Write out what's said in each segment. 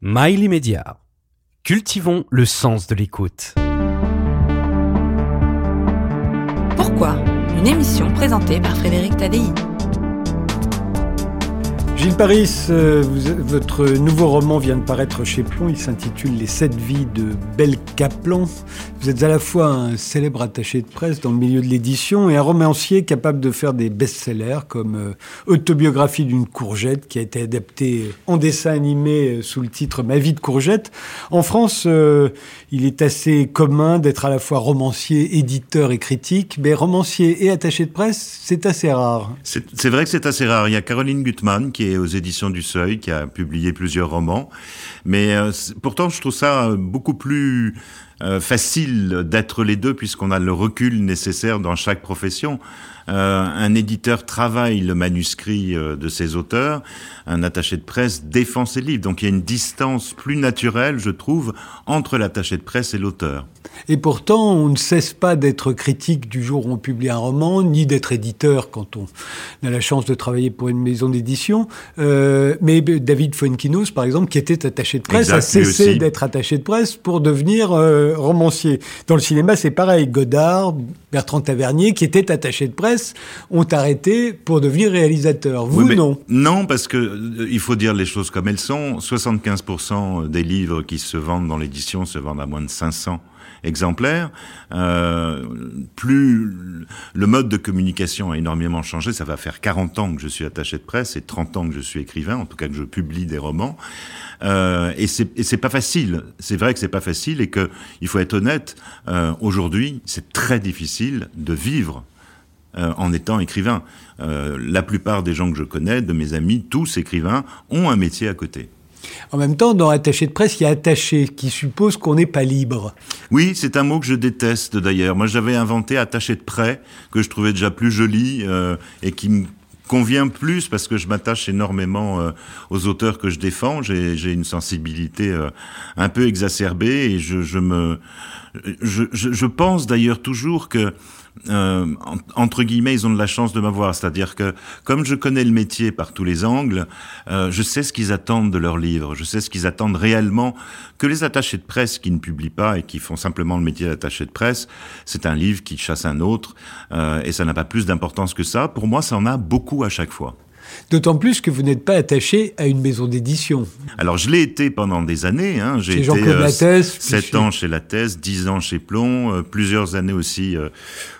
Mail immédiat. Cultivons le sens de l'écoute. Pourquoi Une émission présentée par Frédéric Tadei? Gilles Paris, euh, vous- votre nouveau roman vient de paraître chez Plon. Il s'intitule Les sept vies de Belle Kaplan. Vous êtes à la fois un célèbre attaché de presse dans le milieu de l'édition et un romancier capable de faire des best-sellers comme euh, Autobiographie d'une courgette qui a été adaptée en dessin animé euh, sous le titre Ma vie de courgette. En France, euh, il est assez commun d'être à la fois romancier, éditeur et critique, mais romancier et attaché de presse, c'est assez rare. C'est vrai que c'est assez rare. Il y a Caroline Gutmann qui est aux éditions du Seuil, qui a publié plusieurs romans. Mais pourtant, je trouve ça beaucoup plus facile d'être les deux puisqu'on a le recul nécessaire dans chaque profession. Euh, un éditeur travaille le manuscrit euh, de ses auteurs, un attaché de presse défend ses livres. Donc il y a une distance plus naturelle, je trouve, entre l'attaché de presse et l'auteur. Et pourtant, on ne cesse pas d'être critique du jour où on publie un roman, ni d'être éditeur quand on a la chance de travailler pour une maison d'édition. Euh, mais David Fuenkinos, par exemple, qui était attaché de presse, a Exact, cessé d'être attaché de presse pour devenir euh, romancier. Dans le cinéma, c'est pareil. Godard, Bertrand Tavernier, qui étaient attachés de presse, ont arrêté pour devenir réalisateurs. Vous, Oui, non Non, parce que euh, il faut dire les choses comme elles sont. 75% des livres qui se vendent dans l'édition se vendent à moins de 500 exemplaires. Euh, plus le mode de communication a énormément changé, ça va faire 40 ans que je suis attaché de presse et 30 ans que je suis écrivain, en tout cas que je publie des romans. Euh, et c'est et c'est pas facile. C'est vrai que c'est pas facile et que il faut être honnête. euh, Aujourd'hui, c'est très difficile de vivre euh, en étant écrivain. Euh, la plupart des gens que je connais, de mes amis, tous écrivains, ont un métier à côté. En même temps, dans attaché de presse, il y a attaché, qui suppose qu'on n'est pas libre. Oui, c'est un mot que je déteste d'ailleurs. Moi, j'avais inventé attaché de près, que je trouvais déjà plus joli euh, et qui me convient plus parce que je m'attache énormément euh, aux auteurs que je défends. J'ai une sensibilité euh, un peu exacerbée et je, je me, je, je, je pense d'ailleurs toujours que euh, en- entre guillemets, ils ont de la chance de m'avoir. C'est-à-dire que, comme je connais le métier par tous les angles, euh, je sais ce qu'ils attendent de leurs livres. Je sais ce qu'ils attendent réellement. Que les attachés de presse qui ne publient pas et qui font simplement le métier d'attaché de presse, c'est un livre qui chasse un autre, euh, et ça n'a pas plus d'importance que ça. Pour moi, ça en a beaucoup à chaque fois. D'autant plus que vous n'êtes pas attaché à une maison d'édition. Alors, je l'ai été pendant des années. Hein. J'ai été Jean-Claude Lattès, puis 7 chez- ans chez Lattès, 10 ans chez Plomb, euh, plusieurs années aussi euh,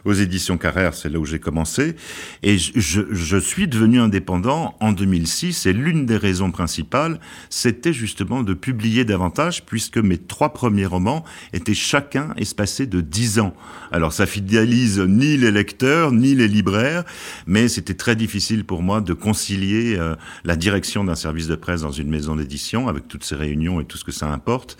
aux éditions Carrère, c'est là où j'ai commencé. Et je, suis devenu indépendant en 2006 et l'une des raisons principales, c'était justement de publier davantage puisque mes trois premiers romans étaient chacun espacés de 10 ans. Alors, ça fidélise ni les lecteurs, ni les libraires, mais c'était très difficile pour moi de concilier euh, la direction d'un service de presse dans une maison d'édition avec toutes ces réunions et tout ce que ça importe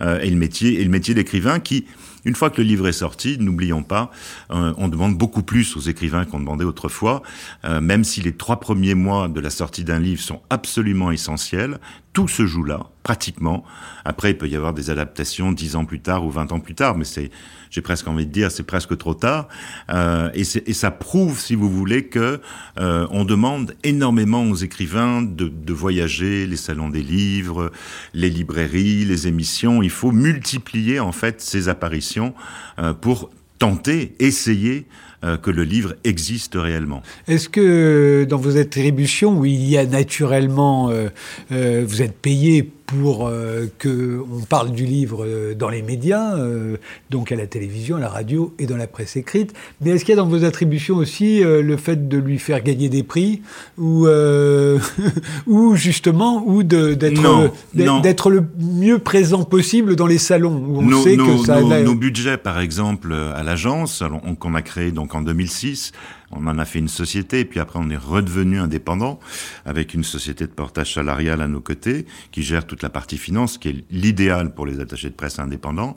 euh, et le métier d'écrivain qui une fois que le livre est sorti, n'oublions pas, euh, on demande beaucoup plus aux écrivains qu'on demandait autrefois, même si les trois premiers mois de la sortie d'un livre sont absolument essentiels, tout se joue là, pratiquement. Après, il peut y avoir des adaptations dix ans plus tard ou vingt ans plus tard, mais c'est, j'ai presque envie de dire, c'est presque trop tard. Euh, et, et ça prouve, si vous voulez, que euh, on demande énormément aux écrivains de, de voyager, les salons des livres, les librairies, les émissions. Il faut multiplier en fait ces apparitions euh, pour tenter, essayer que le livre existe réellement. Est-ce que dans vos attributions, où il y a naturellement, euh, euh, vous êtes payé pour euh, que on parle du livre euh, dans les médias, euh, donc à la télévision, à la radio et dans la presse écrite, mais est-ce qu'il y a dans vos attributions aussi euh, le fait de lui faire gagner des prix ou ou justement ou d'être le mieux présent possible dans les salons où on nos, sait nos- que ça nos- nos budgets, par exemple, à l'agence, qu'on a créé donc en 2006, on en a fait une société, et puis après on est redevenu indépendant avec une société de portage salarial à nos côtés qui gère toute la partie finance, qui est l'idéal pour les attachés de presse indépendants.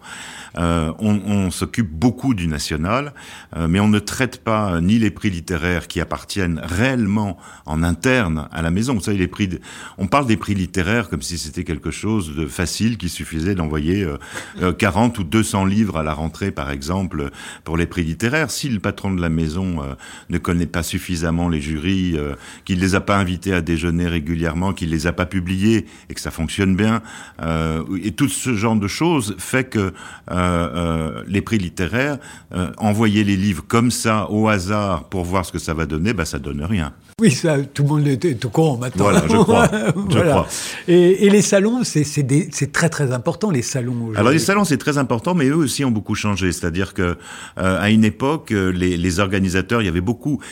Euh, on on s'occupe beaucoup du national, euh, mais on ne traite pas euh, ni les prix littéraires qui appartiennent réellement en interne à la maison. Vous savez, les prix, on parle des prix littéraires comme si c'était quelque chose de facile qui suffisait d'envoyer euh, euh, 40 ou 200 livres à la rentrée, par exemple, pour les prix littéraires. Si le patron de la maison euh, ne connaît pas suffisamment les jurys, qu'il les a pas invités à déjeuner régulièrement, qu'il les a pas publiés et que ça fonctionne bien. et tout ce genre de choses fait que les prix littéraires, envoyer les livres comme ça au hasard pour voir ce que ça va donner, bah ça donne rien. Oui, ça, tout le monde est, au courant maintenant. Voilà, je crois. Je crois. Et, les salons, c'est très très important, les salons. Alors les salons, c'est très important, mais eux aussi ont beaucoup changé. C'est-à-dire que euh, à une époque, euh, les, les, organisateurs, il y avait beaucoup,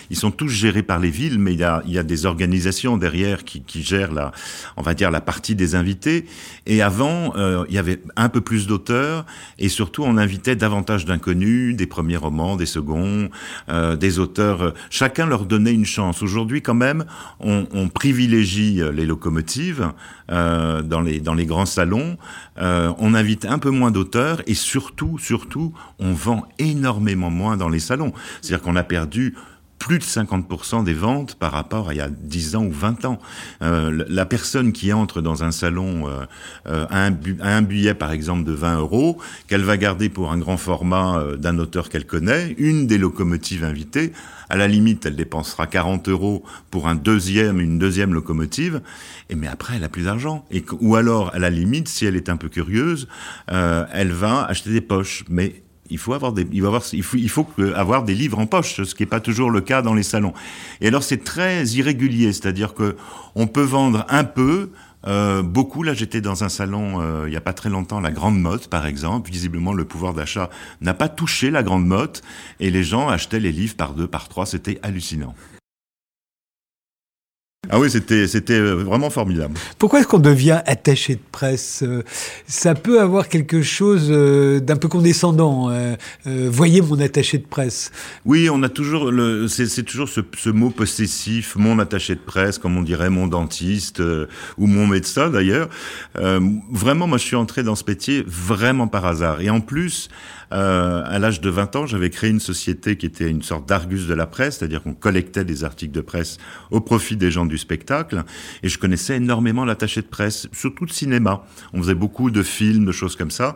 ils sont tous gérés par les villes, mais il y a, des organisations derrière qui, gèrent la, on va dire la partie des invités. Et avant, euh, il y avait un peu plus d'auteurs, et surtout on invitait davantage d'inconnus, des premiers romans, des seconds, euh, des auteurs. Chacun leur donnait une chance. Aujourd'hui quand même, on, privilégie euh, les locomotives dans, les, dans les grands salons. On invite un peu moins d'auteurs et surtout, surtout, on vend énormément moins dans les salons. C'est-à-dire qu'on a perdu plus de 50% des ventes par rapport à il y a 10 ans ou 20 ans. Euh, la personne qui entre dans un salon euh, euh a, un billet, par exemple, de 20 euros, qu'elle va garder pour un grand format euh, d'un auteur qu'elle connaît, une des locomotives invitées, à la limite, elle dépensera 40 euros pour un deuxième, une deuxième locomotive, et mais après, elle a plus d'argent. Ou alors, à la limite, si elle est un peu curieuse, euh, elle va acheter des poches. Mais il faut avoir des, il, va avoir, il faut, il faut avoir des livres en poche, ce qui n'est pas toujours le cas dans les salons. Et alors c'est très irrégulier, c'est-à-dire que on peut vendre un peu, euh, beaucoup. Là, j'étais dans un salon euh, il y a pas très longtemps, la Grande Motte, par exemple. Visiblement, le pouvoir d'achat n'a pas touché la Grande Motte, et les gens achetaient les livres par deux, par trois. C'était hallucinant. Ah oui, c'était c'était euh, vraiment formidable. Pourquoi est-ce qu'on devient attaché de presse euh, Ça peut avoir quelque chose euh, d'un peu condescendant. voyez mon attaché de presse. Oui, on a toujours le c'est toujours ce, ce, mot possessif, mon attaché de presse, comme on dirait mon dentiste ou mon médecin d'ailleurs. vraiment, moi, je suis entré dans ce métier vraiment par hasard. Et en plus, euh, à l'âge de 20 ans, j'avais créé une société qui était une sorte d'argus de la presse, c'est-à-dire qu'on collectait des articles de presse au profit des gens du spectacle. Et je connaissais énormément l'attaché de presse, surtout de cinéma. On faisait beaucoup de films, de choses comme ça.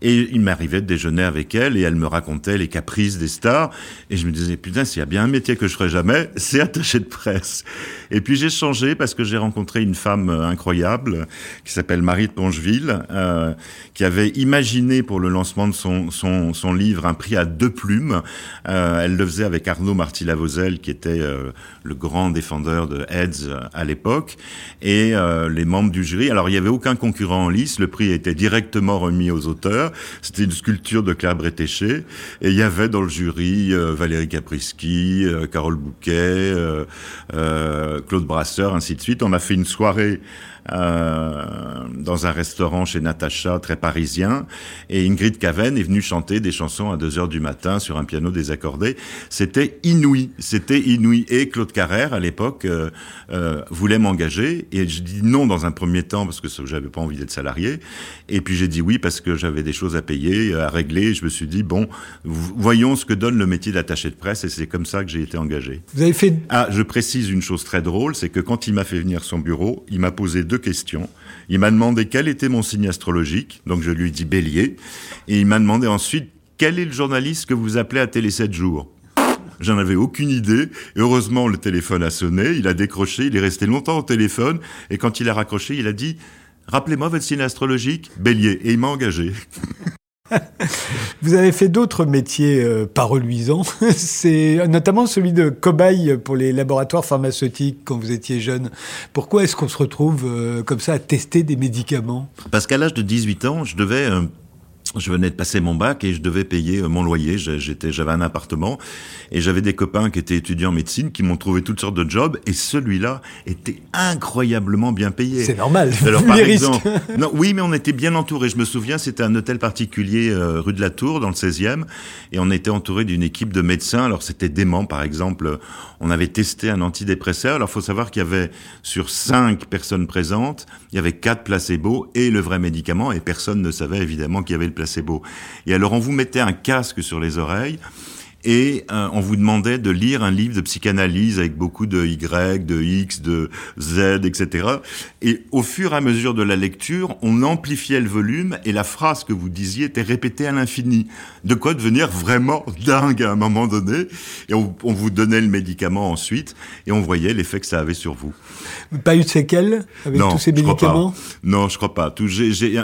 Et il m'arrivait de déjeuner avec elle et elle me racontait les caprices des stars. Et je me disais, putain, s'il y a bien un métier que je ferai jamais, c'est attaché de presse. Et puis j'ai changé parce que j'ai rencontré une femme euh, incroyable qui s'appelle Marie de Pongeville, euh, qui avait imaginé pour le lancement de son, son son, livre Un prix à deux plumes. Euh, elle le faisait avec Arnaud Marty-Lavozel, qui était le grand défendeur de Heads euh, à l'époque, et les membres du jury. Alors, il n'y avait aucun concurrent en lice. Le prix était directement remis aux auteurs. C'était une sculpture de Claire Bretéché. Et il y avait dans le jury Valérie Caprisky, Carole Bouquet, Claude Brasseur, ainsi de suite. On a fait une soirée euh, dans un restaurant chez Natacha, très parisien. Et Ingrid Caven est venue chanter des chansons à 2 heures du matin sur un piano désaccordé. C'était inouï, c'était inouï. Et Claude Carrère, à l'époque, euh, euh, voulait m'engager. Et je dis non dans un premier temps parce que j'avais pas envie d'être salarié. Et puis j'ai dit oui parce que j'avais des choses à payer, à régler. Je me suis dit bon, voyons ce que donne le métier d'attaché de presse. Et c'est comme ça que j'ai été engagé. Vous avez fait Ah, je précise une chose très drôle, c'est que quand il m'a fait venir son bureau, il m'a posé deux questions. Il m'a demandé quel était mon signe astrologique, donc je lui ai dit bélier, et il m'a demandé ensuite quel est le journaliste que vous appelez à Télé 7 jours? J'en avais aucune idée. Heureusement, le téléphone a sonné, il a décroché, il est resté longtemps au téléphone, et quand il a raccroché, il a dit Rappelez-moi votre signe astrologique, bélier, et il m'a engagé. Vous avez fait d'autres métiers euh, pas reluisants, c'est notamment celui de cobaye pour les laboratoires pharmaceutiques quand vous étiez jeune. Pourquoi est-ce qu'on se retrouve euh, comme ça à tester des médicaments? Parce qu'à l'âge de 18 ans, je devais euh, je venais de passer mon bac et je devais payer euh, mon loyer. J'étais, j'avais un appartement et j'avais des copains qui étaient étudiants en médecine qui m'ont trouvé toutes sortes de jobs et celui-là était incroyablement bien payé. C'est normal. Alors par exemple, non, oui, mais on était bien entouré. Je me souviens, c'était un hôtel particulier euh, rue de la Tour dans le 16e et on était entouré d'une équipe de médecins. Alors c'était dément, par exemple, on avait testé un antidépresseur. Alors faut savoir qu'il y avait sur cinq personnes présentes, il y avait quatre placebos et le vrai médicament et personne ne savait évidemment qu'il y avait le placebo. Et alors on vous mettait un casque sur les oreilles et euh, on vous demandait de lire un livre de psychanalyse avec beaucoup de Y, de X, de Z, etc. Et au fur et à mesure de la lecture, on amplifiait le volume et la phrase que vous disiez était répétée à l'infini. De quoi devenir vraiment dingue à un moment donné. Et on, on vous donnait le médicament ensuite et on voyait l'effet que ça avait sur vous. Pas eu de séquelles avec non, tous ces médicaments? Non, je crois pas.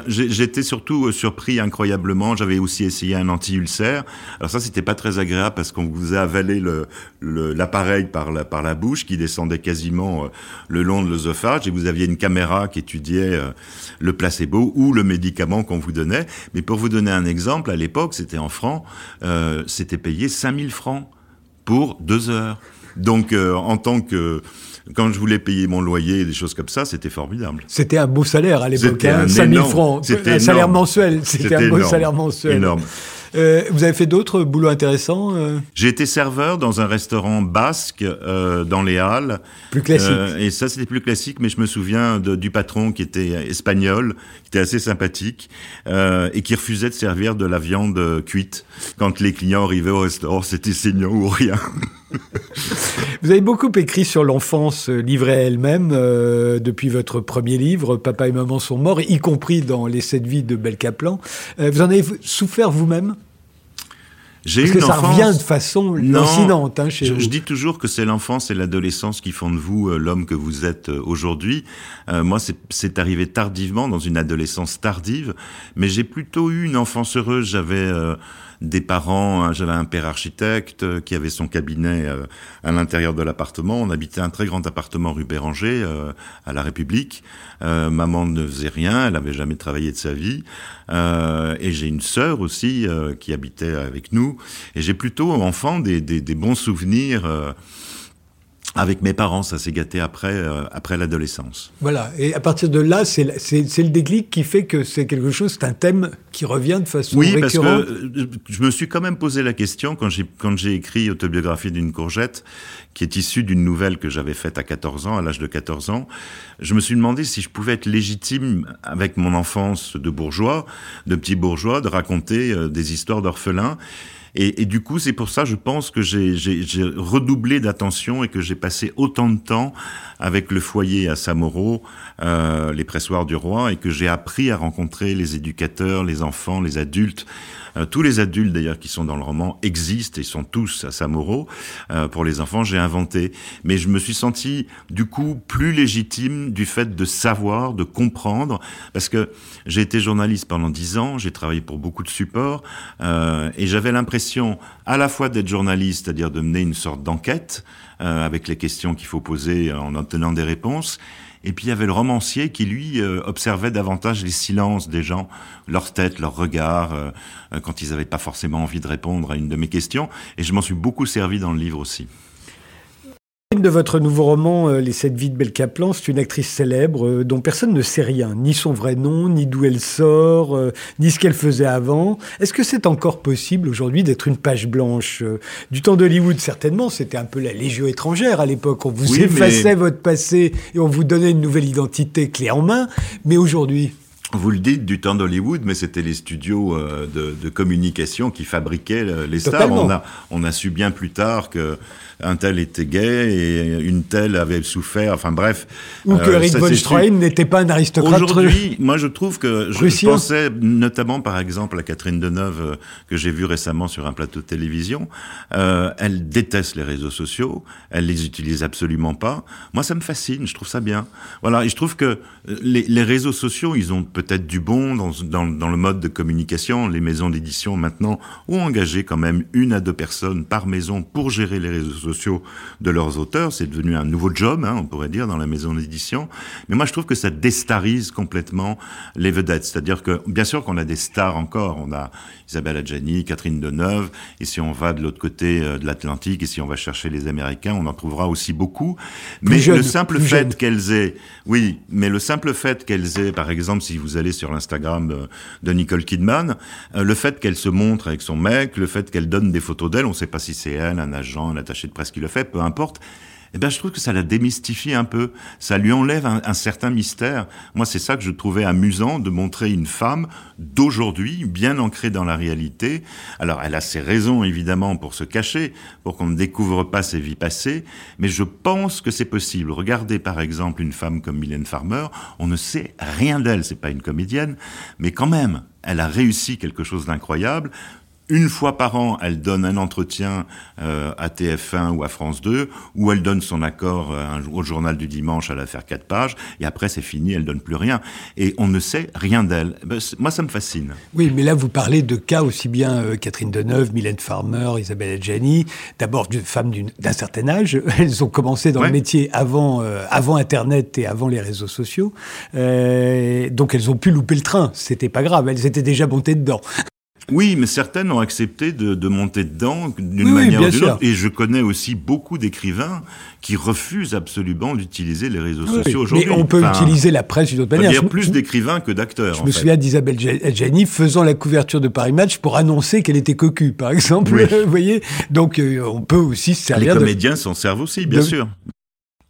J'étais surtout euh, surpris incroyablement. J'avais aussi essayé un anti-ulcère. Alors ça, c'était pas très agréable parce qu'on vous a avalé l'appareil le, par, la, par la bouche qui descendait quasiment euh, le long de l'œsophage et vous aviez une caméra qui étudiait euh, le placebo ou le médicament qu'on vous donnait. Mais pour vous donner un exemple, à l'époque, c'était en francs, c'était payé 5000 francs pour deux heures. Donc, en tant que quand je voulais payer mon loyer et des choses comme ça, c'était formidable. C'était un beau salaire à l'époque, hein, 5000 francs. C'était un salaire mensuel. C'était un beau salaire mensuel. Énorme. Euh, vous avez fait d'autres boulots intéressants euh J'ai été serveur dans un restaurant basque euh, dans les Halles. Plus classique. Euh, et ça, c'était plus classique, mais je me souviens de, du patron qui était espagnol, qui était assez sympathique et qui refusait de servir de la viande cuite quand les clients arrivaient au restaurant. C'était saignant ou rien. Vous avez beaucoup écrit sur l'enfance livrée à elle-même euh, depuis votre premier livre, Papa et Maman sont morts, y compris dans Les sept vies de Belcaplan. Euh, vous en avez souffert vous-même? J'ai Parce une que ça enfance... revient de façon lancinante hein, chez je, vous. je dis toujours que c'est l'enfance et l'adolescence qui font de vous euh, l'homme que vous êtes euh, aujourd'hui. Euh, moi, c'est- c'est arrivé tardivement, dans une adolescence tardive, mais j'ai plutôt eu une enfance heureuse. J'avais euh, des parents, hein, j'avais un père architecte euh, qui avait son cabinet euh, à l'intérieur de l'appartement. On habitait un très grand appartement rue Béranger, euh, à la République. Maman ne faisait rien, elle avait jamais travaillé de sa vie. Et j'ai une sœur aussi qui habitait avec nous. Et j'ai plutôt, enfant, des, des, bons souvenirs avec mes parents. Ça s'est gâté après, euh, après l'adolescence. Voilà. Et à partir de là, c'est le déclic qui fait que c'est quelque chose, c'est un thème qui revient de façon Oui, parce que récurrente. euh, je me suis quand même posé la question quand j'ai quand j'ai écrit Autobiographie d'une courgette, qui est issue d'une nouvelle que j'avais faite à 14 ans, à l'âge de 14 ans. Je me suis demandé si je pouvais être légitime avec mon enfance de bourgeois, de petit bourgeois, de raconter euh, des histoires d'orphelins. Et, du coup, c'est pour ça, je pense que j'ai redoublé d'attention et que j'ai passé autant de temps avec le foyer à Samoro, euh, les pressoirs du roi, et que j'ai appris à rencontrer les éducateurs, les enfants, les adultes. Euh, tous les adultes d'ailleurs qui sont dans le roman existent et sont tous à Samoro. Euh, pour les enfants, j'ai inventé. Mais je me suis senti du coup plus légitime du fait de savoir, de comprendre, parce que j'ai été journaliste pendant dix ans, j'ai travaillé pour beaucoup de supports, euh, et j'avais l'impression à la fois d'être journaliste, c'est-à-dire de mener une sorte d'enquête euh, avec les questions qu'il faut poser en obtenant des réponses. Et puis il y avait le romancier qui, lui, euh, observait davantage les silences des gens, leur tête, leur regard, euh, euh, quand ils n'avaient pas forcément envie de répondre à une de mes questions. Et je m'en suis beaucoup servi dans le livre aussi. De votre nouveau roman, euh, Les sept vies de Belle Caplan, c'est une actrice célèbre euh, dont personne ne sait rien, ni son vrai nom, ni d'où elle sort, euh, ni ce qu'elle faisait avant. Est-ce que c'est encore possible aujourd'hui d'être une page blanche Du temps d'Hollywood, certainement, c'était un peu la Légion étrangère à l'époque. On vous Oui, effaçait mais- votre passé et on vous donnait une nouvelle identité clé en main. Mais aujourd'hui, Vous le dites du temps d'Hollywood, mais c'était les studios euh, de, de communication qui fabriquaient euh, les stars. Totalement. On a, on a su bien plus tard que un tel était gay et une telle avait souffert. Enfin bref. ou que euh, Eric von. Stroheim n'était pas un aristocrate. Aujourd'hui, moi je trouve que je, pensais notamment par exemple à Catherine Deneuve euh, que j'ai vue récemment sur un plateau de télévision. Elle déteste les réseaux sociaux, elle les utilise absolument pas. Moi ça me fascine, je trouve ça bien. Voilà, et je trouve que les, les réseaux sociaux, ils ont peut-être du bon dans, le mode de communication. Les maisons d'édition maintenant ont engagé quand même une à deux personnes par maison pour gérer les réseaux sociaux de leurs auteurs. C'est devenu un nouveau job, hein, on pourrait dire, dans la maison d'édition. Mais moi, je trouve que ça déstarise complètement les vedettes. C'est-à-dire que, bien sûr qu'on a des stars encore. On a Isabelle Adjani, Catherine Deneuve. Et si on va de l'autre côté euh, de l'Atlantique, et si on va chercher les Américains, on en trouvera aussi beaucoup. mais le simple fait qu'elles aient, oui, mais le simple fait qu'elles aient, par exemple, si vous allez sur l'Instagram de, de Nicole Kidman, euh, le fait qu'elle se montre avec son mec, le fait qu'elle donne des photos d'elle, on ne sait pas si c'est elle, un agent, un attaché de presse qui le fait, peu importe. Eh ben, je trouve que ça la démystifie un peu. Ça lui enlève un, un certain mystère. Moi, c'est ça que je trouvais amusant de montrer une femme d'aujourd'hui, bien ancrée dans la réalité. Alors, elle a ses raisons, évidemment, pour se cacher, pour qu'on ne découvre pas ses vies passées, mais je pense que c'est possible. Regardez, par exemple, une femme comme Mylène Farmer, on ne sait rien d'elle, c'est pas une comédienne, mais quand même, elle a réussi quelque chose d'incroyable. Une fois par an, elle donne un entretien euh, à TF1 ou à France 2, où elle donne son accord euh, au journal du dimanche à la faire quatre pages, et après c'est fini, elle donne plus rien. Et on ne sait rien d'elle. Eh ben, moi, ça me fascine. Oui, mais là, vous parlez de cas aussi bien euh, Catherine Deneuve, Mylène Farmer, Isabelle Adjani, d'abord d'une femme d'un certain âge. Elles ont commencé dans le métier avant, avant Internet et avant les réseaux sociaux. donc elles ont pu louper le train. C'était pas grave, elles étaient déjà montées dedans. Oui, mais certaines ont accepté de, de monter dedans d'une manière ou d'une autre. Et je connais aussi beaucoup d'écrivains qui refusent absolument d'utiliser les réseaux sociaux aujourd'hui. Mais on peut utiliser la presse d'une autre manière. Il y a plus d'écrivains que d'acteurs. Je me souviens d'Isabelle Gianni faisant la couverture de Paris Match pour annoncer qu'elle était cocu, par exemple. Vous voyez Donc euh, on peut aussi se servir. Les comédiens s'en servent aussi, bien sûr.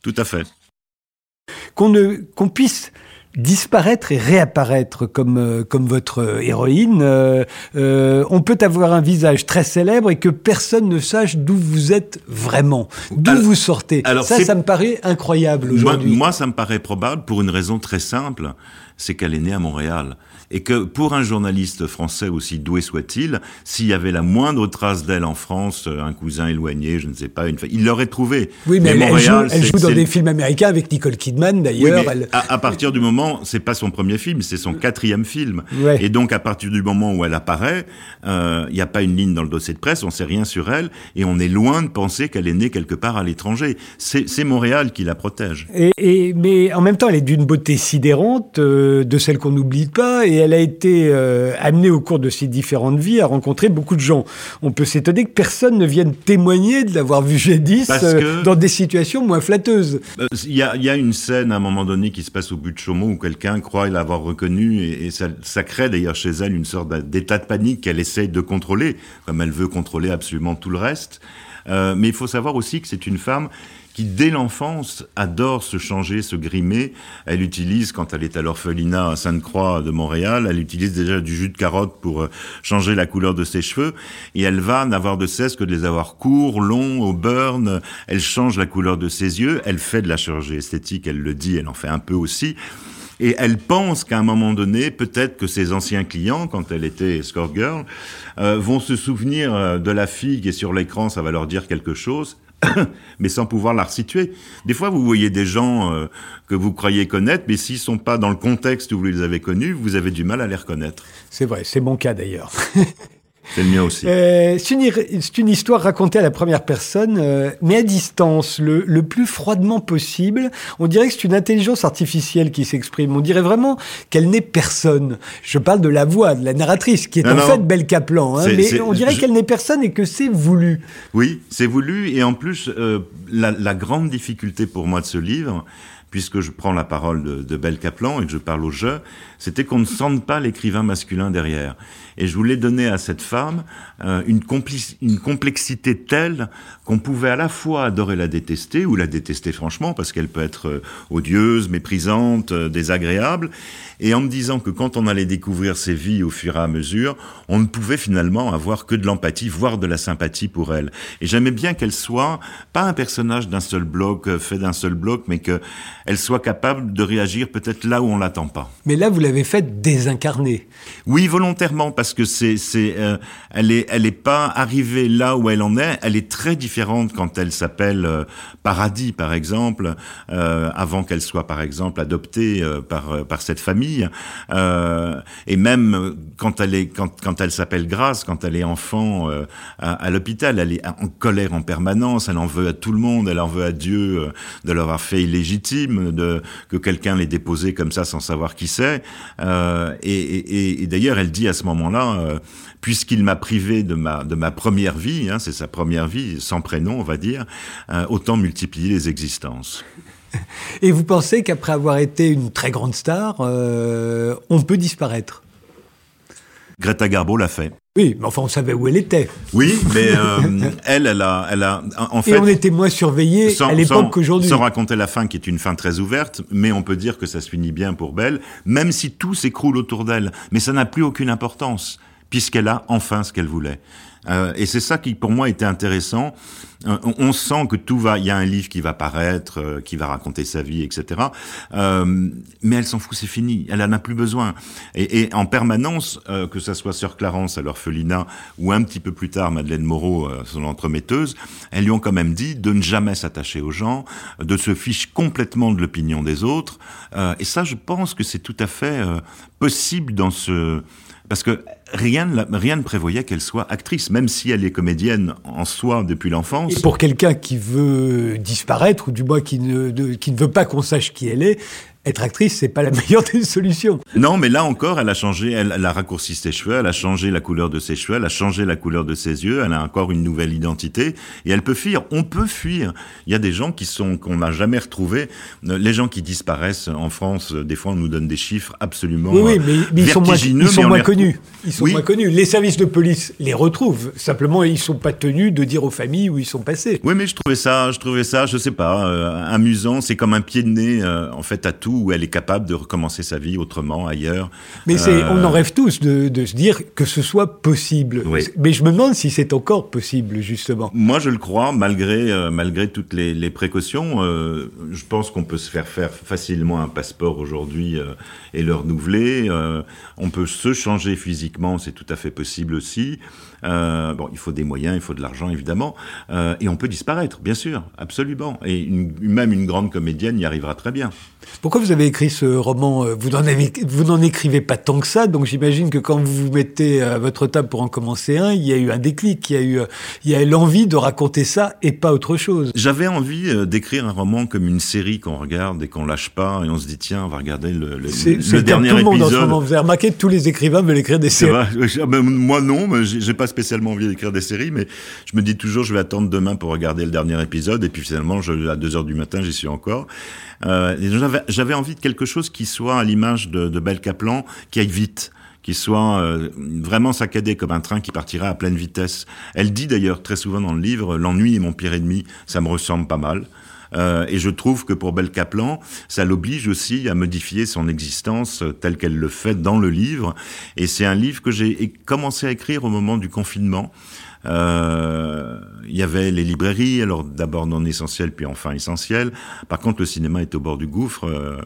Tout à fait. Qu'on qu'on puisse disparaître et réapparaître comme, euh, comme votre héroïne. Euh, euh, on peut avoir un visage très célèbre et que personne ne sache d'où vous êtes vraiment, d'où vous sortez. Alors ça, ça me paraît incroyable aujourd'hui. Moi, moi, ça me paraît probable pour une raison très simple, c'est qu'elle est née à Montréal et que pour un journaliste français aussi doué soit-il, s'il y avait la moindre trace d'elle en France, euh, un cousin éloigné, je ne sais pas, une il l'aurait trouvé. Oui, mais, elle, joue, elle joue, dans des films américains avec Nicole Kidman d'ailleurs. Oui, à, à, partir du moment, c'est pas son premier film, c'est son quatrième film. Et donc à partir du moment où elle apparaît, il euh, n'y a pas une ligne dans le dossier de presse, on sait rien sur elle, et on est loin de penser qu'elle est née quelque part à l'étranger. C'est Montréal qui la protège. Et, et, mais en même temps, elle est d'une beauté sidérante, euh, de celle qu'on n'oublie pas, et elle a été euh, amenée au cours de ses différentes vies à rencontrer beaucoup de gens. On peut s'étonner que personne ne vienne témoigner de l'avoir vue jadis euh, dans des situations moins flatteuses. Euh, il y, a, une scène à un moment donné qui se passe au but de Chaumont où quelqu'un croit l'avoir reconnue et, ça, ça, crée d'ailleurs chez elle une sorte d'état de panique qu'elle essaye de contrôler, comme elle veut contrôler absolument tout le reste. mais il faut savoir aussi que c'est une femme qui, dès l'enfance, adore se changer, se grimer. Elle utilise, quand elle est à l'orphelinat à Sainte-Croix de Montréal, elle utilise déjà du jus de carotte pour euh, changer la couleur de ses cheveux. Et elle va n'avoir de cesse que de les avoir courts, longs, au burn. Elle change la couleur de ses yeux. Elle fait de la chirurgie esthétique, elle le dit, elle en fait un peu aussi. Et elle pense qu'à un moment donné, peut-être que ses anciens clients, quand elle était escort girl, euh, vont se souvenir euh, de la fille qui est sur l'écran, ça va leur dire quelque chose. mais sans pouvoir la resituer. Des fois, vous voyez des gens euh, que vous croyez connaître, mais s'ils sont pas dans le contexte où vous les avez connus, vous avez du mal à les reconnaître. C'est vrai, c'est mon cas d'ailleurs. C'est le mien aussi. Euh, c'est une, histoire racontée à la première personne, euh, mais à distance, le, le, plus froidement possible. On dirait que c'est une intelligence artificielle qui s'exprime. On dirait vraiment qu'elle n'est personne. Je parle de la voix, de la narratrice, qui est en fait Belle Kaplan. Hein, mais on dirait qu'elle n'est personne et que c'est voulu. Oui, c'est voulu. Et en plus, euh, la, la grande difficulté pour moi de ce livre, puisque je prends la parole de, de Belle Kaplan et que je parle au jeu, c'était qu'on ne sente pas l'écrivain masculin derrière. Et je voulais donner à cette femme euh, une, une complexité telle qu'on pouvait à la fois adorer la détester, ou la détester franchement, parce qu'elle peut être euh, odieuse, méprisante, euh, désagréable, et en me disant que quand on allait découvrir ses vies au fur et à mesure, on ne pouvait finalement avoir que de l'empathie, voire de la sympathie pour elle. Et j'aimais bien qu'elle soit pas un personnage d'un seul bloc, fait d'un seul bloc, mais qu'elle soit capable de réagir peut-être là où on l'attend pas. Mais là, l'avez fait désincarner. Oui, volontairement, parce que c'est, c'est, euh, elle est, elle est pas arrivée là où elle en est. Elle est très différente quand elle s'appelle euh, Paradis, par exemple, euh, avant qu'elle soit, par exemple, adoptée par par cette famille. et même quand elle est, quand quand elle s'appelle Grâce, quand elle est enfant à, à l'hôpital, elle est en colère en permanence. Elle en veut à tout le monde. Elle en veut à Dieu de l'avoir fait illégitime, de que quelqu'un l'ait déposé comme ça sans savoir qui c'est. Euh, et, d'ailleurs, elle dit à ce moment-là, euh, puisqu'il m'a privé de ma, de ma première vie, hein, c'est sa première vie, sans prénom, on va dire, euh, autant multiplier les existences. Et vous pensez qu'après avoir été une très grande star, on peut disparaître? Greta Garbo l'a fait. Oui, mais enfin, on savait où elle était. Oui, mais euh, elle, elle a, elle a, en fait. Et on était moins surveillés à l'époque qu'aujourd'hui. Sans raconter la fin, qui est une fin très ouverte, mais on peut dire que ça se finit bien pour Belle, même si tout s'écroule autour d'elle. Mais ça n'a plus aucune importance, puisqu'elle a enfin ce qu'elle voulait. Euh, et c'est ça qui, pour moi, était intéressant. Euh, on sent que tout va. Il y a un livre qui va paraître, euh, qui va raconter sa vie, etc. mais elle s'en fout, c'est fini. Elle en a plus besoin. Et, en permanence, que ça soit Sœur Clarence à l'orphelinat ou un petit peu plus tard Madeleine Moreau, son entremetteuse, elles lui ont quand même dit de ne jamais s'attacher aux gens, de se fiche complètement de l'opinion des autres. et ça, je pense que c'est tout à fait possible dans ce parce que rien, rien ne prévoyait qu'elle soit actrice, même si elle est comédienne en soi depuis l'enfance. Et pour quelqu'un qui veut disparaître, ou du moins qui ne, qui ne veut pas qu'on sache qui elle est, être actrice, c'est pas la meilleure des solutions. Non, mais là encore, elle a changé, elle, a raccourci ses cheveux, elle a changé la couleur de ses cheveux, elle a changé la couleur de ses yeux, elle a encore une nouvelle identité et elle peut fuir. On peut fuir. Il y a des gens qui sont qu'on n'a jamais retrouvés. Les gens qui disparaissent en France, des fois, on nous donne des chiffres absolument oui, oui mais, ils sont moins, ils sont moins connus. Ils sont moins connus. Les services de police les retrouvent. Simplement, ils sont pas tenus de dire aux familles où ils sont passés. Oui, mais je trouvais ça, je trouvais ça, je sais pas, euh, amusant. C'est comme un pied de nez, euh, en fait, à tout où elle est capable de recommencer sa vie autrement, ailleurs. Mais c'est, on en euh, rêve tous de, de, se dire que ce soit possible. Mais je me demande si c'est encore possible, justement. Moi, je le crois, malgré, euh, malgré toutes les, les précautions. Euh, je pense qu'on peut se faire faire facilement un passeport aujourd'hui et le renouveler. on peut se changer physiquement, c'est tout à fait possible aussi. bon, il faut des moyens, il faut de l'argent, évidemment. et on peut disparaître, bien sûr, absolument. Et même une grande comédienne y arrivera très bien. Pourquoi vous avez écrit ce roman euh, Vous n'en, vous n'en écrivez pas tant que ça, donc j'imagine que quand vous vous mettez à votre table pour en commencer un, il y a eu un déclic, il y a eu, il y a l'envie de raconter ça et pas autre chose. J'avais envie euh, d'écrire un roman comme une série qu'on regarde et qu'on lâche pas et on se dit tiens, on va regarder le, le, c'est, c'est dernier tout le monde En ce moment. Vous avez remarqué tous les écrivains veulent écrire des séries. Moi non, j'ai, j'ai pas spécialement envie d'écrire des séries, mais je me dis toujours je vais attendre demain pour regarder le dernier épisode et puis finalement je, à 2 heures du matin j'y suis encore. Euh, j'avais, j'avais envie de quelque chose qui soit à l'image de, de Belle Kaplan, qui aille vite qui soit euh, vraiment saccadé comme un train qui partira à pleine vitesse. Elle dit d'ailleurs très souvent dans le livre, l'ennui est mon pire ennemi, ça me ressemble pas mal. Euh, et je trouve que pour Belle Kaplan, ça l'oblige aussi à modifier son existence telle qu'elle le fait dans le livre. Et c'est un livre que j'ai commencé à écrire au moment du confinement. Euh, il y avait les librairies, alors d'abord non essentielles, puis enfin essentielles. Par contre, le cinéma est au bord du gouffre. Euh,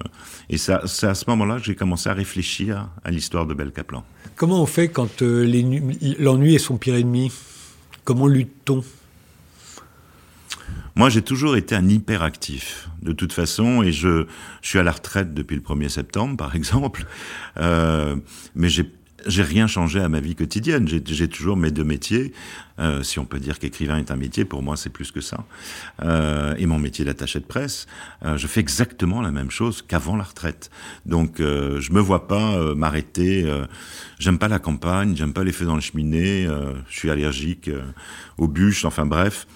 et c'est à ce moment-là que j'ai commencé à réfléchir à l'histoire de Belle Kaplan. Comment on fait quand euh, l'ennui est son pire ennemi? Comment lutte-t-on? Moi, j'ai toujours été un hyperactif, de toute façon, et je, je suis à la retraite depuis le 1er septembre, par exemple. Euh, mais j'ai j'ai rien changé à ma vie quotidienne. J'ai toujours mes deux métiers. Euh, si on peut dire qu'écrivain est un métier, pour moi c'est plus que ça. Euh, et mon métier d'attaché de presse, euh, je fais exactement la même chose qu'avant la retraite. Donc euh, je me vois pas euh, m'arrêter. Euh, j'aime pas la campagne, j'aime pas les feux dans le cheminée. je suis allergique aux bûches. Enfin bref,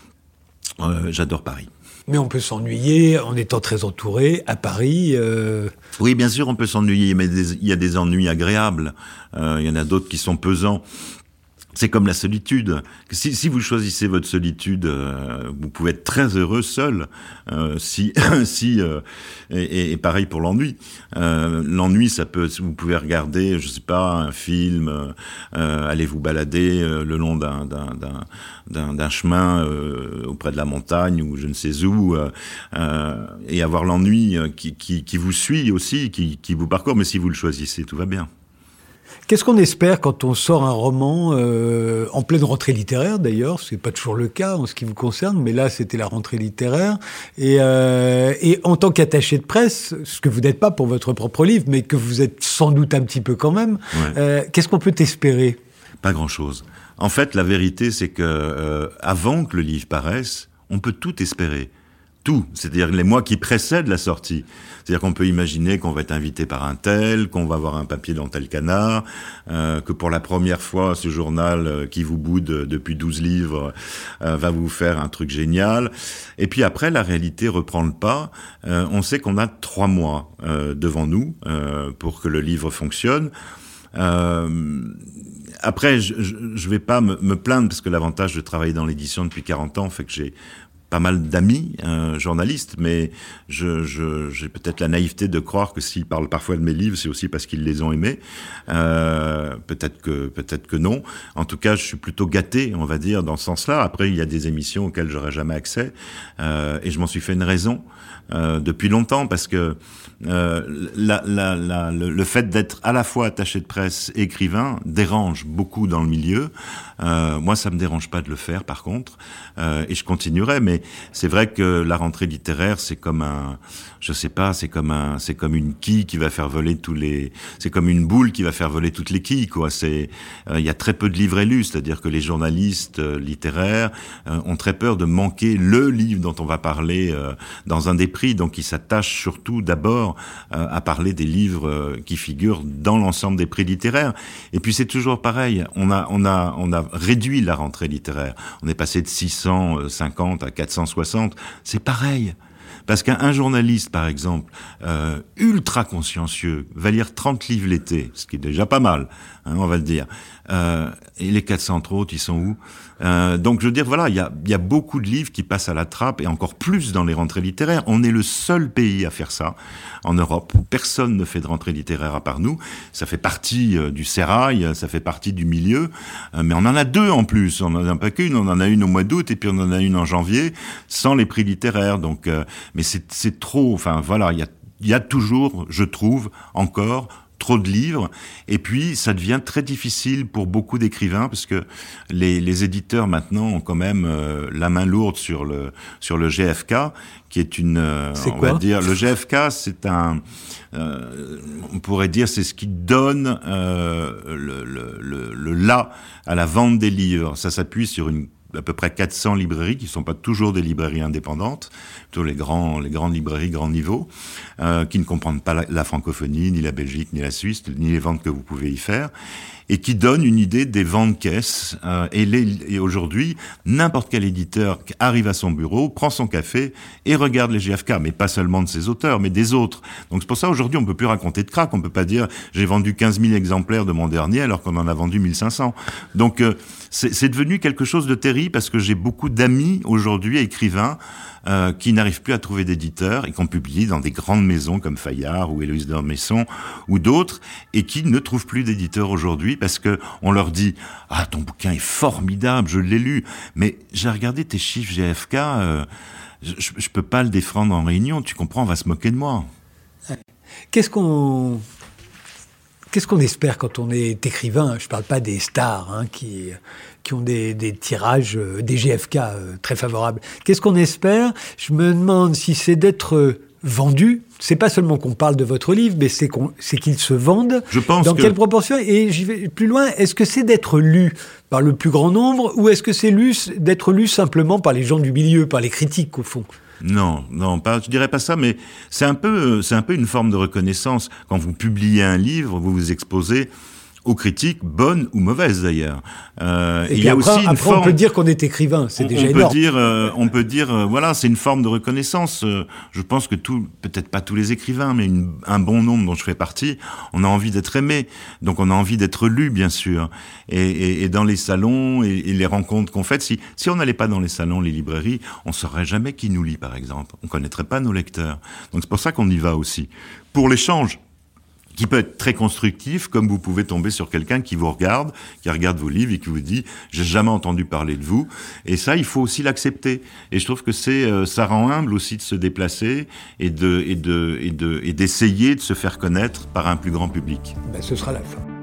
j'adore Paris. Mais on peut s'ennuyer en étant très entouré à Paris. Euh... Oui, bien sûr, on peut s'ennuyer, mais il y a des ennuis agréables. Euh, il y en a d'autres qui sont pesants. C'est comme la solitude. Si, si, vous choisissez votre solitude, euh, vous pouvez être très heureux seul. Euh, si, si, euh, et, et, pareil pour l'ennui. Euh, l'ennui, ça peut, vous pouvez regarder, je sais pas, un film, euh, aller vous balader le long d'un d'un chemin auprès de la montagne ou je ne sais où, et avoir l'ennui qui, qui, qui, vous suit aussi, qui, qui vous parcourt. Mais si vous le choisissez, tout va bien. Qu'est-ce qu'on espère quand on sort un roman euh, en pleine rentrée littéraire d'ailleurs? C'est pas toujours le cas en ce qui vous concerne, mais là c'était la rentrée littéraire. Et, euh, et en tant qu'attaché de presse, ce que vous n'êtes pas pour votre propre livre, mais que vous êtes sans doute un petit peu quand même, ouais. euh, qu'est-ce qu'on peut espérer? Pas grand-chose. En fait, la vérité, c'est que avant que le livre paraisse, on peut tout espérer tout, c'est-à-dire les mois qui précèdent la sortie. C'est-à-dire qu'on peut imaginer qu'on va être invité par un tel, qu'on va avoir un papier dans tel canard, euh, que pour la première fois, ce journal euh, qui vous boude depuis 12 livres euh, va vous faire un truc génial. Et puis après, la réalité reprend le pas. Euh, on sait qu'on a trois mois euh, devant nous pour que le livre fonctionne. après, je ne vais pas me, me, plaindre parce que l'avantage de travailler dans l'édition depuis 40 ans fait que j'ai pas mal d'amis euh, journalistes, mais j'ai peut-être la naïveté de croire que s'ils parlent parfois de mes livres, c'est aussi parce qu'ils les ont aimés. Euh, peut-être que peut-être que non. En tout cas, je suis plutôt gâté, on va dire, dans ce sens-là. Après, il y a des émissions auxquelles j'aurais jamais accès, euh, et je m'en suis fait une raison depuis longtemps parce que le, fait d'être à la fois attaché de presse et écrivain dérange beaucoup dans le milieu. Moi, ça me dérange pas de le faire, par contre, et je continuerai. Mais c'est vrai que la rentrée littéraire, c'est comme un, je sais pas, c'est comme un, c'est comme une quille qui va faire voler tous les, c'est comme une boule qui va faire voler toutes les quilles, quoi. C'est, euh, il y a très peu de livres élus, c'est-à-dire que les journalistes euh, littéraires euh, ont très peur de manquer le livre dont on va parler dans un des prix, donc ils s'attachent surtout d'abord à parler des livres qui figurent dans l'ensemble des prix littéraires. Et puis c'est toujours pareil, on a, on a, on a réduit la rentrée littéraire. On est passé de 650 à 460. C'est pareil. Parce qu'un journaliste, par exemple, euh, ultra consciencieux, va lire 30 livres l'été, ce qui est déjà pas mal, hein, on va le dire. Euh, et les 400 autres, ils sont où? Euh, Donc je veux dire, voilà, il y a, y a, beaucoup de livres qui passent à la trappe, et encore plus dans les rentrées littéraires. On est le seul pays à faire ça en Europe. Personne ne fait de rentrée littéraire à part nous. Ça fait partie euh, du sérail, ça fait partie du milieu, euh, mais on en a deux en plus. On en a pas qu'une, on en a une au mois d'août, et puis on en a une en janvier, sans les prix littéraires. Donc, euh, mais c'est trop. Enfin voilà, il y a, y a toujours, je trouve, encore trop de livres, et puis ça devient très difficile pour beaucoup d'écrivains parce que les, les, éditeurs maintenant ont quand même euh, la main lourde sur le sur le GFK, qui est une, euh, on va dire, le GFK, c'est un, euh, on pourrait dire, c'est ce qui donne euh, le, le, le, le là à la vente des livres. Ça s'appuie sur une à peu près 400 librairies qui ne sont pas toujours des librairies indépendantes, plutôt les grands, les grandes librairies grand niveau, euh, qui ne comprennent pas la, la, francophonie, ni la Belgique, ni la Suisse, ni les ventes que vous pouvez y faire, et qui donnent une idée des ventes caisses. Euh, et, et aujourd'hui, n'importe quel éditeur arrive à son bureau, prend son café et regarde les GFK, mais pas seulement de ses auteurs, mais des autres. Donc c'est pour ça aujourd'hui on peut plus raconter de crack, on peut pas dire j'ai vendu 15 000 exemplaires de mon dernier alors qu'on en a vendu 1500. Donc euh, c'est devenu quelque chose de terrible parce que j'ai beaucoup d'amis aujourd'hui écrivains euh, qui n'arrivent plus à trouver d'éditeurs et qu'on publie dans des grandes maisons comme Fayard ou Héloïse d'Ormesson ou d'autres et qui ne trouvent plus d'éditeurs aujourd'hui parce que on leur dit ah ton bouquin est formidable, je l'ai lu, mais j'ai regardé tes chiffres GFK, euh, je, je peux pas le défendre en réunion, tu comprends, on va se moquer de moi. Qu'est-ce qu'on Qu'est-ce qu'on espère quand on est écrivain? Je ne parle pas des stars hein, qui, qui ont des, des tirages, euh, des GFK euh, très favorables. Qu'est-ce qu'on espère? Je me demande si c'est d'être vendu. C'est pas seulement qu'on parle de votre livre, mais c'est qu'ils se vendent. Je pense Dans que... quelle proportion? Et j'y vais plus loin. Est-ce que c'est d'être lu par le plus grand nombre, ou est-ce que c'est d'être lu simplement par les gens du milieu, par les critiques au fond? Non, non, pas, je dirais pas ça, mais c'est un peu, c'est un peu une forme de reconnaissance. Quand vous publiez un livre, vous vous exposez aux critiques, bonnes ou mauvaises d'ailleurs. Euh, il y a après, aussi une après forme... on peut dire qu'on est écrivain, c'est déjà on énorme. Peut dire, euh, on peut dire, euh, voilà, c'est une forme de reconnaissance. Euh, je pense que tout, peut-être pas tous les écrivains, mais une, un bon nombre dont je fais partie, on a envie d'être aimé, donc on a envie d'être lu, bien sûr. Et, et, et, dans les salons et, et les rencontres qu'on fait, si, si on n'allait pas dans les salons, les librairies, on saurait jamais qui nous lit, par exemple. On connaîtrait pas nos lecteurs. Donc c'est pour ça qu'on y va aussi. Pour l'échange qui peut être très constructif, comme vous pouvez tomber sur quelqu'un qui vous regarde, qui regarde vos livres et qui vous dit j'ai jamais entendu parler de vous. Et ça, il faut aussi l'accepter. Et je trouve que c'est euh, ça rend humble aussi de se déplacer et de et de et de et d'essayer de se faire connaître par un plus grand public. Ben, ce sera la fin.